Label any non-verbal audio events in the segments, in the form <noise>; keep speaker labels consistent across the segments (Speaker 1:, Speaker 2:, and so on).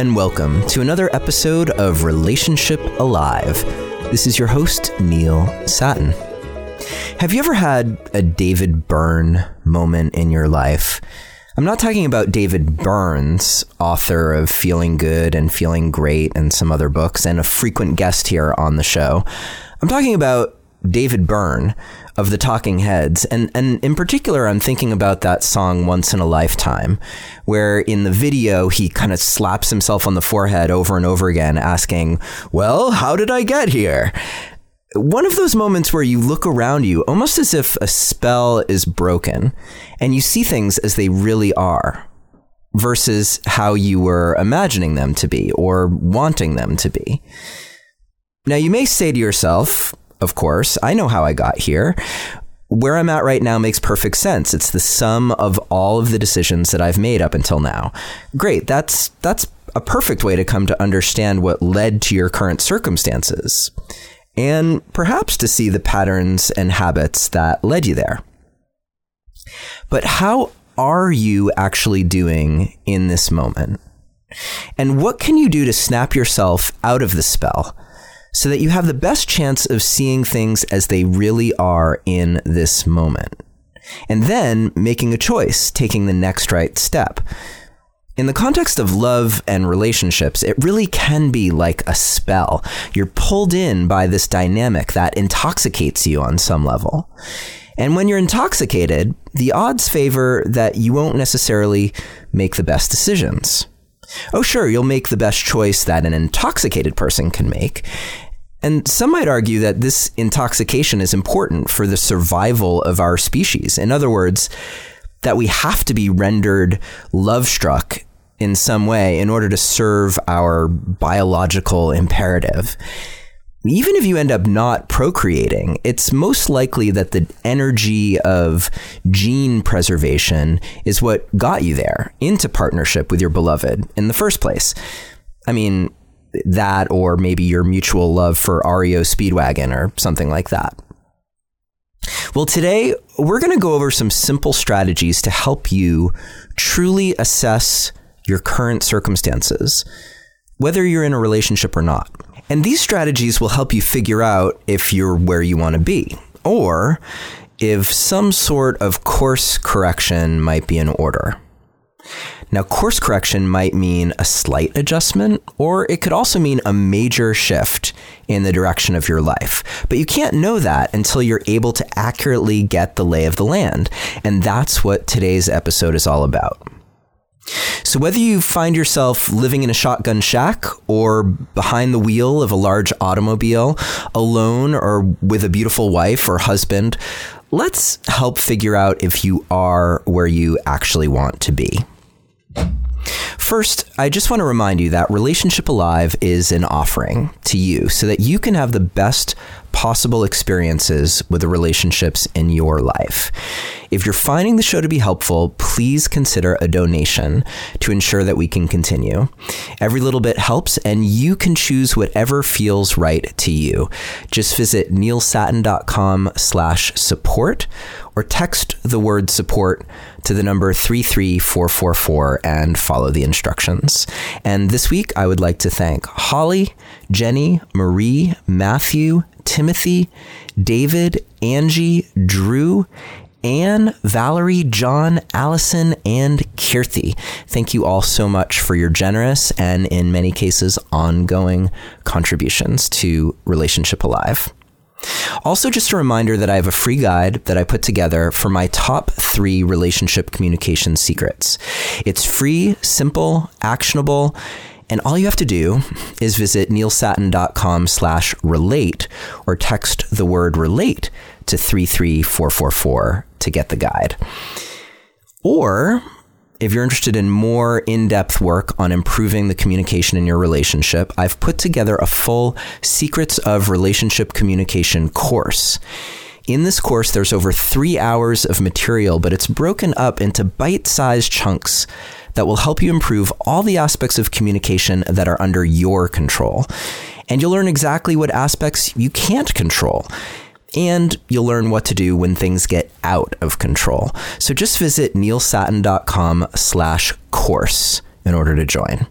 Speaker 1: and welcome to another episode of Relationship Alive. This is your host, Neil Sattin. Have you ever had a David Byrne moment in your life? I'm not talking about David Burns, author of Feeling Good and Feeling Great and some other books, and a frequent guest here on the show. I'm talking about David Byrne of the Talking Heads. And, and in particular, I'm thinking about that song Once in a Lifetime, where in the video, he kind of slaps himself on the forehead over and over again, asking, Well, how did I get here? One of those moments where you look around you almost as if a spell is broken and you see things as they really are versus how you were imagining them to be or wanting them to be. Now, you may say to yourself, of course. I know how I got here. Where I'm at right now makes perfect sense. It's the sum of all of the decisions that I've made up until now. Great. That's that's a perfect way to come to understand what led to your current circumstances and perhaps to see the patterns and habits that led you there. But how are you actually doing in this moment? And what can you do to snap yourself out of the spell so that you have the best chance of seeing things as they really are in this moment. And then making a choice, taking the next right step. In the context of love and relationships, it really can be like a spell. You're pulled in by this dynamic that intoxicates you on some level. And when you're intoxicated, the odds favor that you won't necessarily make the best decisions. Oh, sure, you'll make the best choice that an intoxicated person can make. And some might argue that this intoxication is important for the survival of our species. In other words, that we have to be rendered love struck in some way in order to serve our biological imperative. Even if you end up not procreating, it's most likely that the energy of gene preservation is what got you there into partnership with your beloved in the first place. I mean, that or maybe your mutual love for REO Speedwagon or something like that. Well, today we're going to go over some simple strategies to help you truly assess your current circumstances, whether you're in a relationship or not. And these strategies will help you figure out if you're where you want to be or if some sort of course correction might be in order. Now, course correction might mean a slight adjustment, or it could also mean a major shift in the direction of your life. But you can't know that until you're able to accurately get the lay of the land. And that's what today's episode is all about. So, whether you find yourself living in a shotgun shack or behind the wheel of a large automobile, alone or with a beautiful wife or husband, let's help figure out if you are where you actually want to be. First, I just want to remind you that Relationship Alive is an offering to you so that you can have the best possible experiences with the relationships in your life. If you're finding the show to be helpful, please consider a donation to ensure that we can continue. Every little bit helps, and you can choose whatever feels right to you. Just visit neilsattin.com slash support or text the word support to the number 33444 and follow the instructions. And this week, I would like to thank Holly, Jenny, Marie, Matthew, Timothy, David, Angie, Drew, Anne, Valerie, John, Allison, and Kirthi. Thank you all so much for your generous and, in many cases, ongoing contributions to Relationship Alive. Also, just a reminder that I have a free guide that I put together for my top three relationship communication secrets. It's free, simple, actionable, and all you have to do is visit neilsattin.com slash relate or text the word relate to 33444 to get the guide. Or if you're interested in more in depth work on improving the communication in your relationship, I've put together a full Secrets of Relationship Communication course. In this course, there's over three hours of material, but it's broken up into bite sized chunks that will help you improve all the aspects of communication that are under your control. And you'll learn exactly what aspects you can't control and you'll learn what to do when things get out of control. So just visit neilsattin.com slash course in order to join.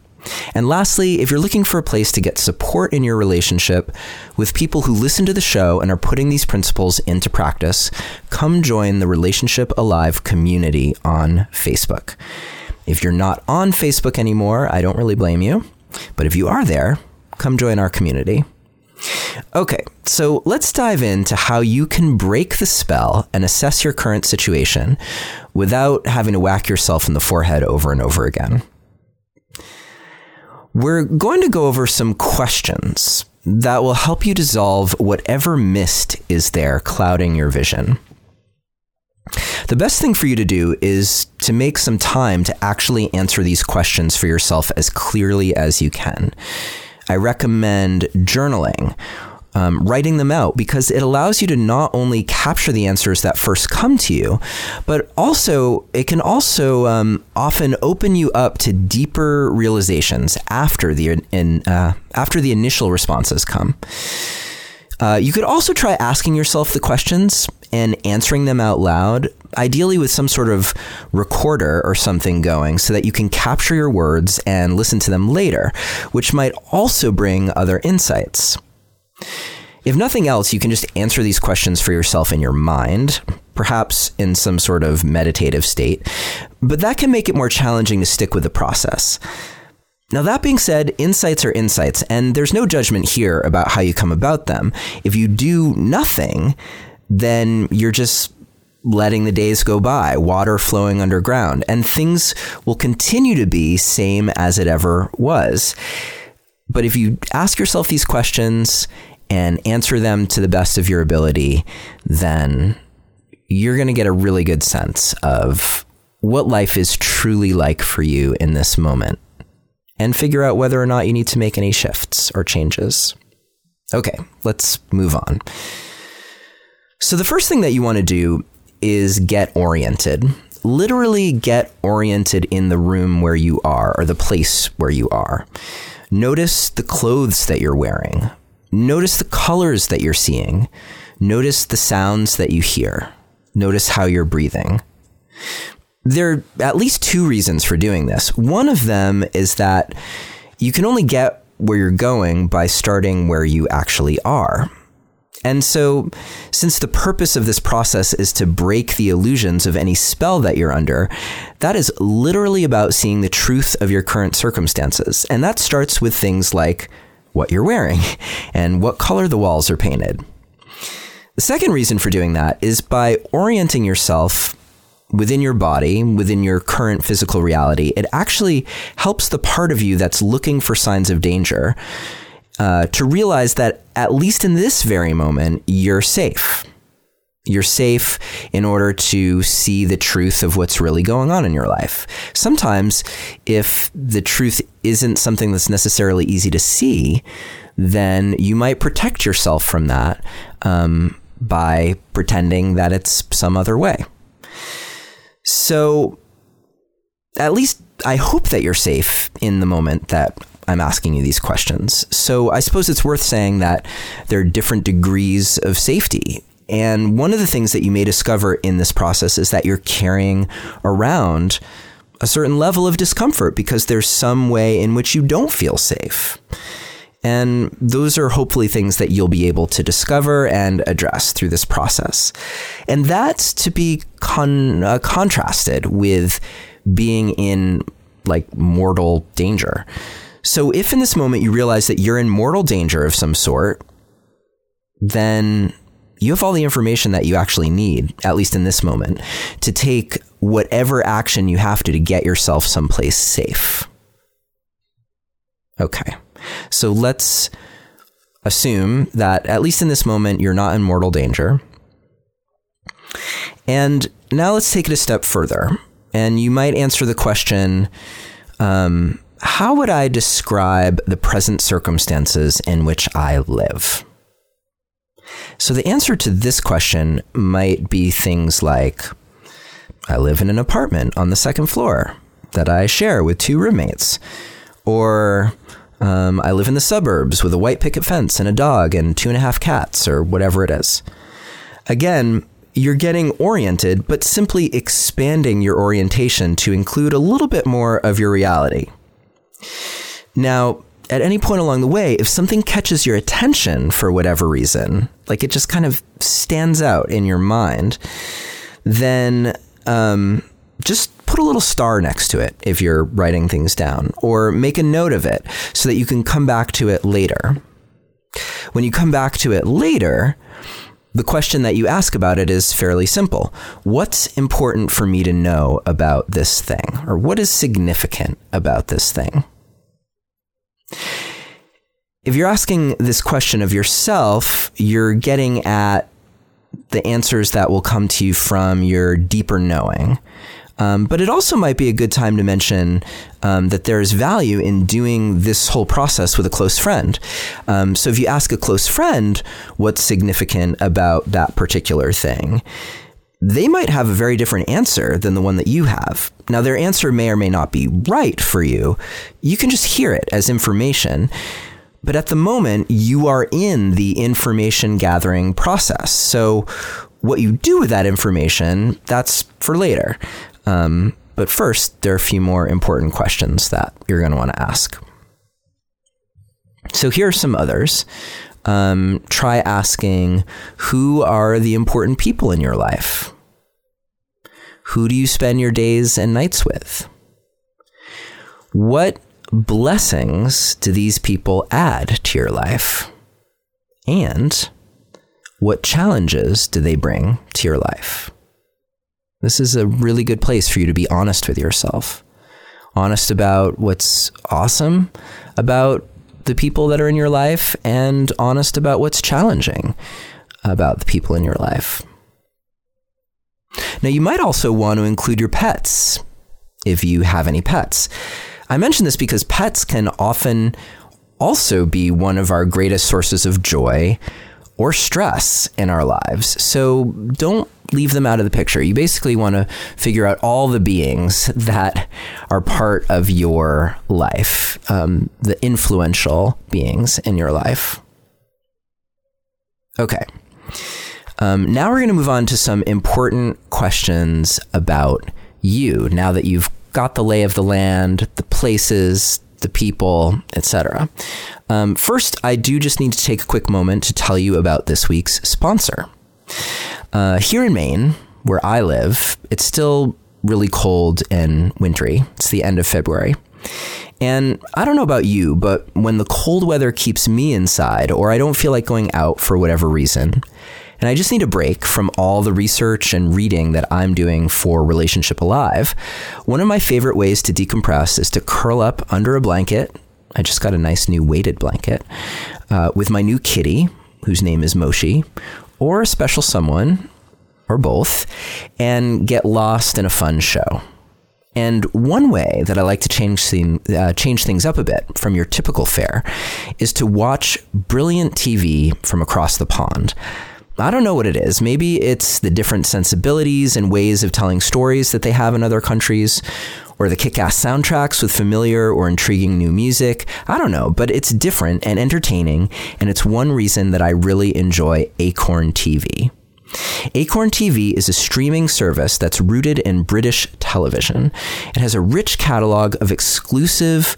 Speaker 1: And lastly, if you're looking for a place to get support in your relationship with people who listen to the show and are putting these principles into practice, come join the Relationship Alive community on Facebook. If you're not on Facebook anymore, I don't really blame you. But if you are there, come join our community. Okay, so let's dive into how you can break the spell and assess your current situation without having to whack yourself in the forehead over and over again. We're going to go over some questions that will help you dissolve whatever mist is there clouding your vision. The best thing for you to do is to make some time to actually answer these questions for yourself as clearly as you can. I recommend journaling um, writing them out because it allows you to not only capture the answers that first come to you, but also it can also um, often open you up to deeper realizations after the in, uh, after the initial responses come. Uh, you could also try asking yourself the questions and answering them out loud, ideally with some sort of recorder or something going, so that you can capture your words and listen to them later, which might also bring other insights. If nothing else, you can just answer these questions for yourself in your mind, perhaps in some sort of meditative state, but that can make it more challenging to stick with the process. Now, that being said, insights are insights, and there's no judgment here about how you come about them. If you do nothing, then you're just letting the days go by, water flowing underground, and things will continue to be same as it ever was. But if you ask yourself these questions and answer them to the best of your ability, then you're going to get a really good sense of what life is truly like for you in this moment and figure out whether or not you need to make any shifts or changes. Okay, let's move on. So, the first thing that you want to do is get oriented. Literally, get oriented in the room where you are or the place where you are. Notice the clothes that you're wearing. Notice the colors that you're seeing. Notice the sounds that you hear. Notice how you're breathing. There are at least two reasons for doing this. One of them is that you can only get where you're going by starting where you actually are. And so, since the purpose of this process is to break the illusions of any spell that you're under, that is literally about seeing the truth of your current circumstances. And that starts with things like what you're wearing <laughs> and what color the walls are painted. The second reason for doing that is by orienting yourself within your body, within your current physical reality. It actually helps the part of you that's looking for signs of danger uh, to realize that at least in this very moment, you're safe. You're safe in order to see the truth of what's really going on in your life. Sometimes, if the truth isn't something that's necessarily easy to see, then you might protect yourself from that um, by pretending that it's some other way. So, at least I hope that you're safe in the moment that I'm asking you these questions. So I suppose it's worth saying that there are different degrees of safety. And one of the things that you may discover in this process is that you're carrying around a certain level of discomfort because there's some way in which you don't feel safe. And those are hopefully things that you'll be able to discover and address through this process. And that's to be con- uh, contrasted with being in like mortal danger. So, if in this moment you realize that you're in mortal danger of some sort, then you have all the information that you actually need, at least in this moment, to take whatever action you have to to get yourself someplace safe. Okay. So let's assume that, at least in this moment, you're not in mortal danger. And now let's take it a step further. And you might answer the question um, how would I describe the present circumstances in which I live? So, the answer to this question might be things like I live in an apartment on the second floor that I share with two roommates. Or um, I live in the suburbs with a white picket fence and a dog and two and a half cats, or whatever it is. Again, you're getting oriented, but simply expanding your orientation to include a little bit more of your reality. Now, at any point along the way, if something catches your attention for whatever reason, like it just kind of stands out in your mind, then um, just put a little star next to it if you're writing things down, or make a note of it so that you can come back to it later. When you come back to it later, the question that you ask about it is fairly simple. What's important for me to know about this thing? Or what is significant about this thing? If you're asking this question of yourself, you're getting at the answers that will come to you from your deeper knowing. Um, but it also might be a good time to mention um, that there is value in doing this whole process with a close friend. Um, so if you ask a close friend what's significant about that particular thing, they might have a very different answer than the one that you have. Now, their answer may or may not be right for you. You can just hear it as information. But at the moment, you are in the information gathering process. So, what you do with that information, that's for later. Um, but first, there are a few more important questions that you're going to want to ask. So here are some others. Um, try asking who are the important people in your life? Who do you spend your days and nights with? What blessings do these people add to your life? And what challenges do they bring to your life? This is a really good place for you to be honest with yourself. Honest about what's awesome about the people that are in your life and honest about what's challenging about the people in your life. Now, you might also want to include your pets if you have any pets. I mention this because pets can often also be one of our greatest sources of joy or stress in our lives. So don't leave them out of the picture. You basically want to figure out all the beings that are part of your life, um, the influential beings in your life. Okay. Um, now we're going to move on to some important questions about you. Now that you've got the lay of the land, the places, the people, etc. Um, first, I do just need to take a quick moment to tell you about this week's sponsor. Uh, here in Maine, where I live, it's still really cold and wintry. It's the end of February. And I don't know about you, but when the cold weather keeps me inside, or I don't feel like going out for whatever reason, and I just need a break from all the research and reading that I'm doing for Relationship Alive, one of my favorite ways to decompress is to curl up under a blanket. I just got a nice new weighted blanket uh, with my new kitty, whose name is Moshi, or a special someone, or both, and get lost in a fun show. And one way that I like to change, uh, change things up a bit from your typical fare is to watch brilliant TV from across the pond. I don't know what it is. Maybe it's the different sensibilities and ways of telling stories that they have in other countries, or the kick ass soundtracks with familiar or intriguing new music. I don't know, but it's different and entertaining, and it's one reason that I really enjoy Acorn TV. Acorn TV is a streaming service that's rooted in British television. It has a rich catalog of exclusive,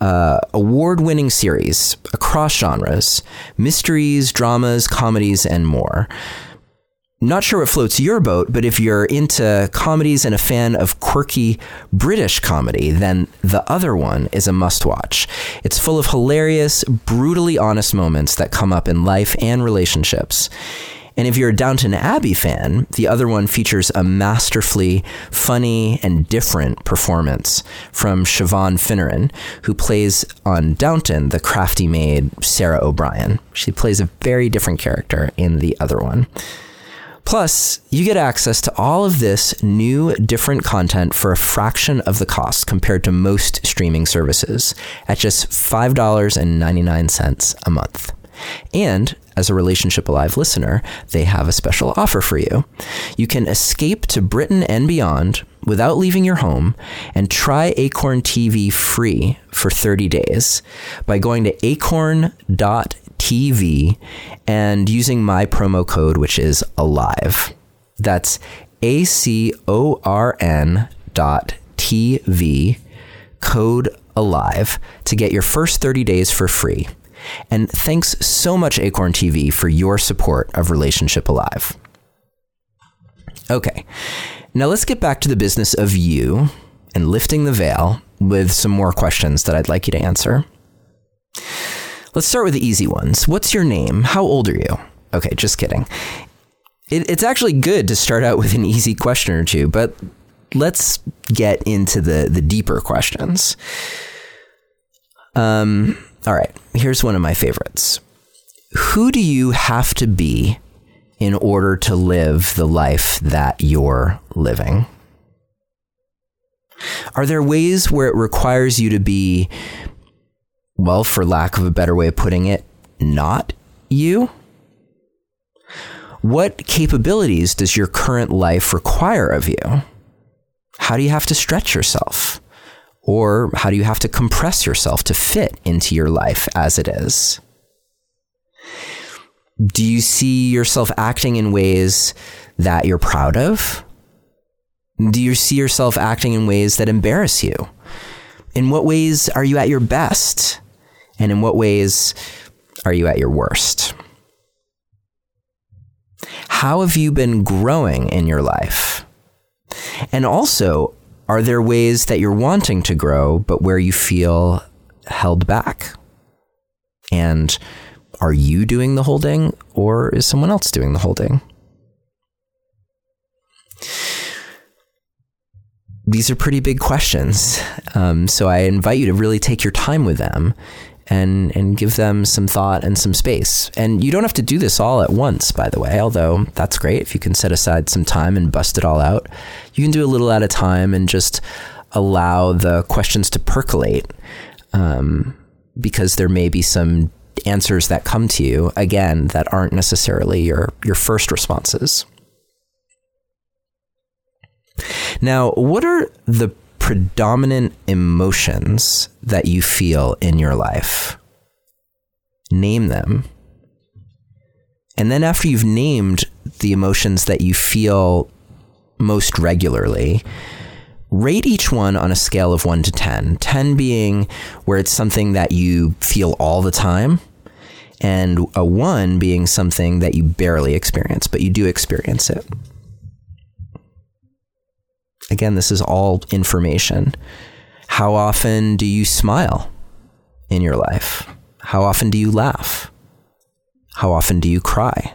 Speaker 1: uh, award winning series across genres mysteries, dramas, comedies, and more. Not sure what floats your boat, but if you're into comedies and a fan of quirky British comedy, then the other one is a must watch. It's full of hilarious, brutally honest moments that come up in life and relationships. And if you're a Downton Abbey fan, the other one features a masterfully funny and different performance from Siobhan Finneran, who plays on Downton the crafty maid Sarah O'Brien. She plays a very different character in the other one. Plus, you get access to all of this new, different content for a fraction of the cost compared to most streaming services at just $5.99 a month. And as a Relationship Alive listener, they have a special offer for you. You can escape to Britain and beyond without leaving your home and try Acorn TV free for 30 days by going to acorn.tv and using my promo code, which is ALIVE. That's A C O R N dot TV, code alive to get your first 30 days for free. And thanks so much, Acorn TV, for your support of Relationship Alive. Okay, now let's get back to the business of you and lifting the veil with some more questions that I'd like you to answer. Let's start with the easy ones. What's your name? How old are you? Okay, just kidding. It, it's actually good to start out with an easy question or two, but let's get into the the deeper questions. Um, all right, here's one of my favorites. Who do you have to be in order to live the life that you're living? Are there ways where it requires you to be, well, for lack of a better way of putting it, not you? What capabilities does your current life require of you? How do you have to stretch yourself? Or how do you have to compress yourself to fit into your life as it is? Do you see yourself acting in ways that you're proud of? Do you see yourself acting in ways that embarrass you? In what ways are you at your best? And in what ways are you at your worst? How have you been growing in your life? And also, are there ways that you're wanting to grow, but where you feel held back? And are you doing the holding, or is someone else doing the holding? These are pretty big questions. Um, so I invite you to really take your time with them and and give them some thought and some space. And you don't have to do this all at once, by the way, although that's great if you can set aside some time and bust it all out. You can do a little at a time and just allow the questions to percolate um, because there may be some answers that come to you again that aren't necessarily your your first responses. Now, what are the predominant emotions that you feel in your life. Name them. And then, after you've named the emotions that you feel most regularly, rate each one on a scale of 1 to 10. 10 being where it's something that you feel all the time, and a 1 being something that you barely experience, but you do experience it. Again, this is all information. How often do you smile in your life? How often do you laugh? How often do you cry?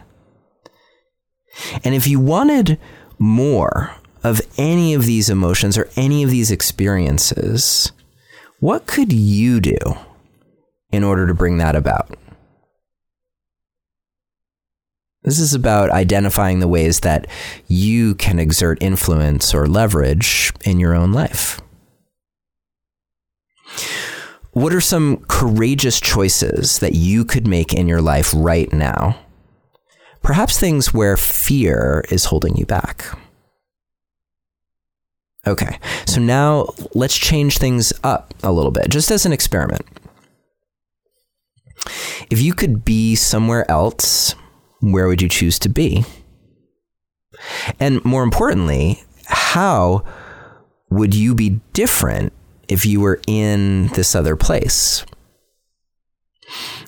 Speaker 1: And if you wanted more of any of these emotions or any of these experiences, what could you do in order to bring that about? This is about identifying the ways that you can exert influence or leverage in your own life. What are some courageous choices that you could make in your life right now? Perhaps things where fear is holding you back. Okay, so now let's change things up a little bit, just as an experiment. If you could be somewhere else where would you choose to be? And more importantly, how would you be different if you were in this other place?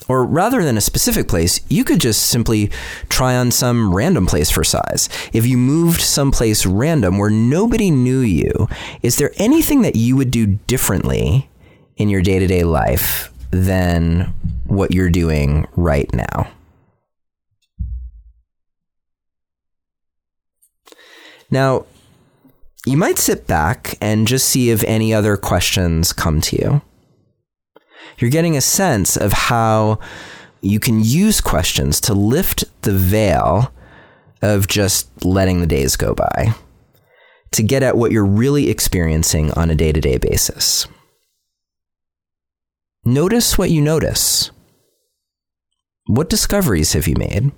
Speaker 1: Or rather than a specific place, you could just simply try on some random place for size. If you moved someplace random where nobody knew you, is there anything that you would do differently in your day to day life than what you're doing right now? Now, you might sit back and just see if any other questions come to you. You're getting a sense of how you can use questions to lift the veil of just letting the days go by to get at what you're really experiencing on a day to day basis. Notice what you notice. What discoveries have you made?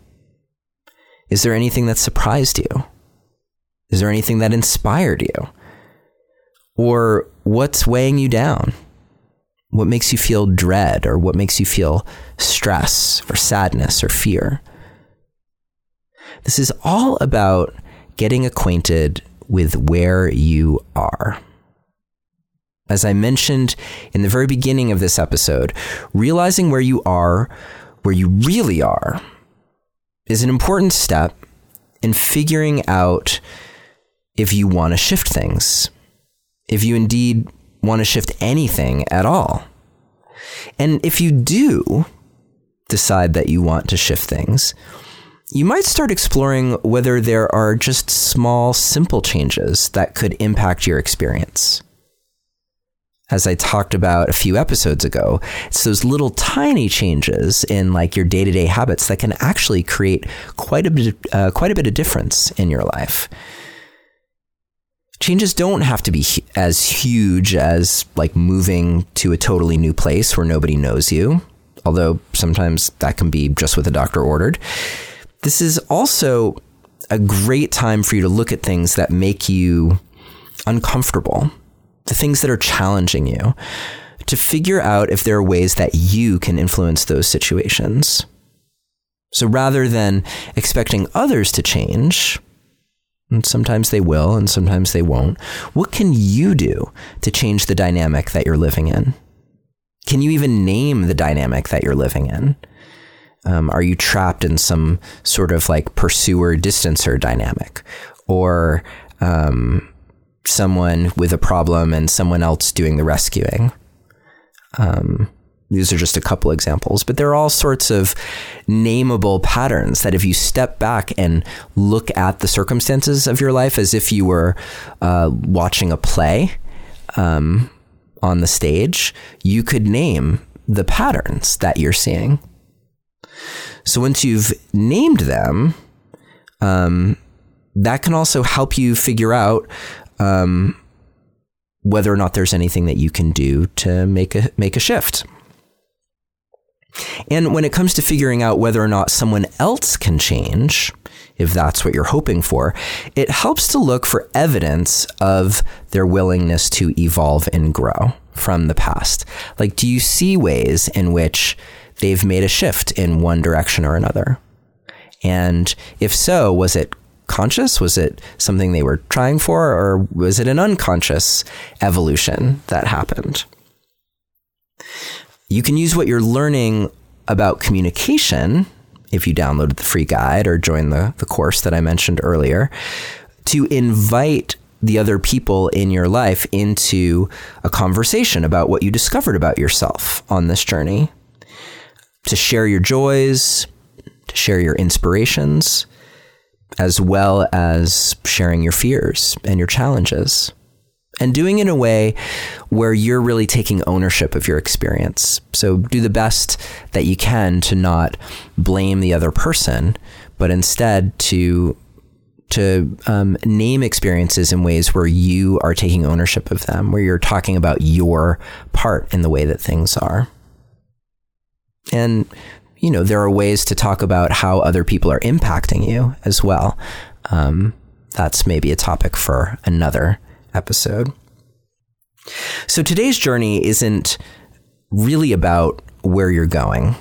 Speaker 1: Is there anything that surprised you? Is there anything that inspired you? Or what's weighing you down? What makes you feel dread or what makes you feel stress or sadness or fear? This is all about getting acquainted with where you are. As I mentioned in the very beginning of this episode, realizing where you are, where you really are, is an important step in figuring out if you want to shift things, if you indeed want to shift anything at all. And if you do decide that you want to shift things, you might start exploring whether there are just small, simple changes that could impact your experience. As I talked about a few episodes ago, it's those little tiny changes in like your day-to-day habits that can actually create quite a bit, uh, quite a bit of difference in your life changes don't have to be as huge as like moving to a totally new place where nobody knows you, although sometimes that can be just what the doctor ordered. This is also a great time for you to look at things that make you uncomfortable, the things that are challenging you, to figure out if there are ways that you can influence those situations. So rather than expecting others to change, and sometimes they will, and sometimes they won't. What can you do to change the dynamic that you're living in? Can you even name the dynamic that you're living in? Um, are you trapped in some sort of like pursuer distancer dynamic? Or um, someone with a problem and someone else doing the rescuing? Um, these are just a couple examples, but there are all sorts of nameable patterns that if you step back and look at the circumstances of your life as if you were uh, watching a play um, on the stage, you could name the patterns that you're seeing. So once you've named them, um, that can also help you figure out um, whether or not there's anything that you can do to make a make a shift. And when it comes to figuring out whether or not someone else can change, if that's what you're hoping for, it helps to look for evidence of their willingness to evolve and grow from the past. Like, do you see ways in which they've made a shift in one direction or another? And if so, was it conscious? Was it something they were trying for, or was it an unconscious evolution that happened? You can use what you're learning about communication if you downloaded the free guide or join the, the course that I mentioned earlier to invite the other people in your life into a conversation about what you discovered about yourself on this journey, to share your joys, to share your inspirations, as well as sharing your fears and your challenges and doing it in a way where you're really taking ownership of your experience. So do the best that you can to not blame the other person, but instead to to um, name experiences in ways where you are taking ownership of them, where you're talking about your part in the way that things are. And you know there are ways to talk about how other people are impacting you as well. Um, that's maybe a topic for another episode. So today's journey isn't really about where you're going.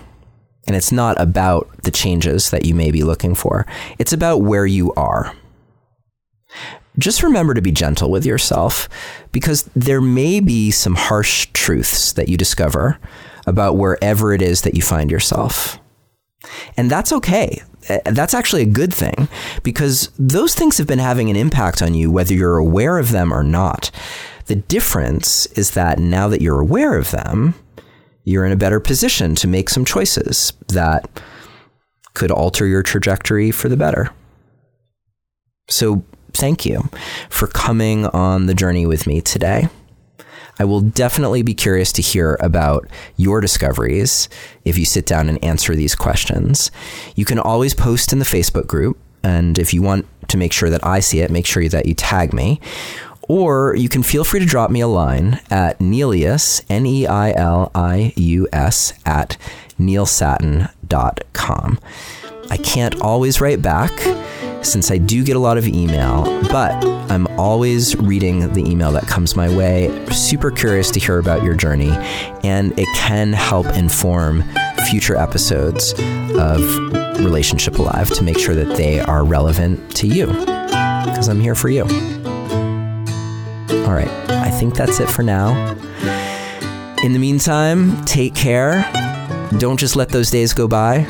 Speaker 1: And it's not about the changes that you may be looking for. It's about where you are. Just remember to be gentle with yourself because there may be some harsh truths that you discover about wherever it is that you find yourself. And that's okay. Uh, that's actually a good thing because those things have been having an impact on you, whether you're aware of them or not. The difference is that now that you're aware of them, you're in a better position to make some choices that could alter your trajectory for the better. So, thank you for coming on the journey with me today. I will definitely be curious to hear about your discoveries if you sit down and answer these questions. You can always post in the Facebook group. And if you want to make sure that I see it, make sure that you tag me. Or you can feel free to drop me a line at Neilius, N E I L I U S, at neilsattin.com. I can't always write back since I do get a lot of email, but I'm always reading the email that comes my way. Super curious to hear about your journey, and it can help inform future episodes of Relationship Alive to make sure that they are relevant to you because I'm here for you. All right. I think that's it for now. In the meantime, take care. Don't just let those days go by.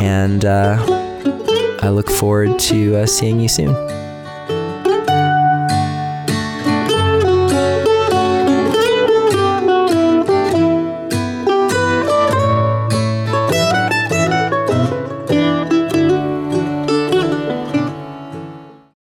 Speaker 1: And uh, I look forward to uh, seeing you soon.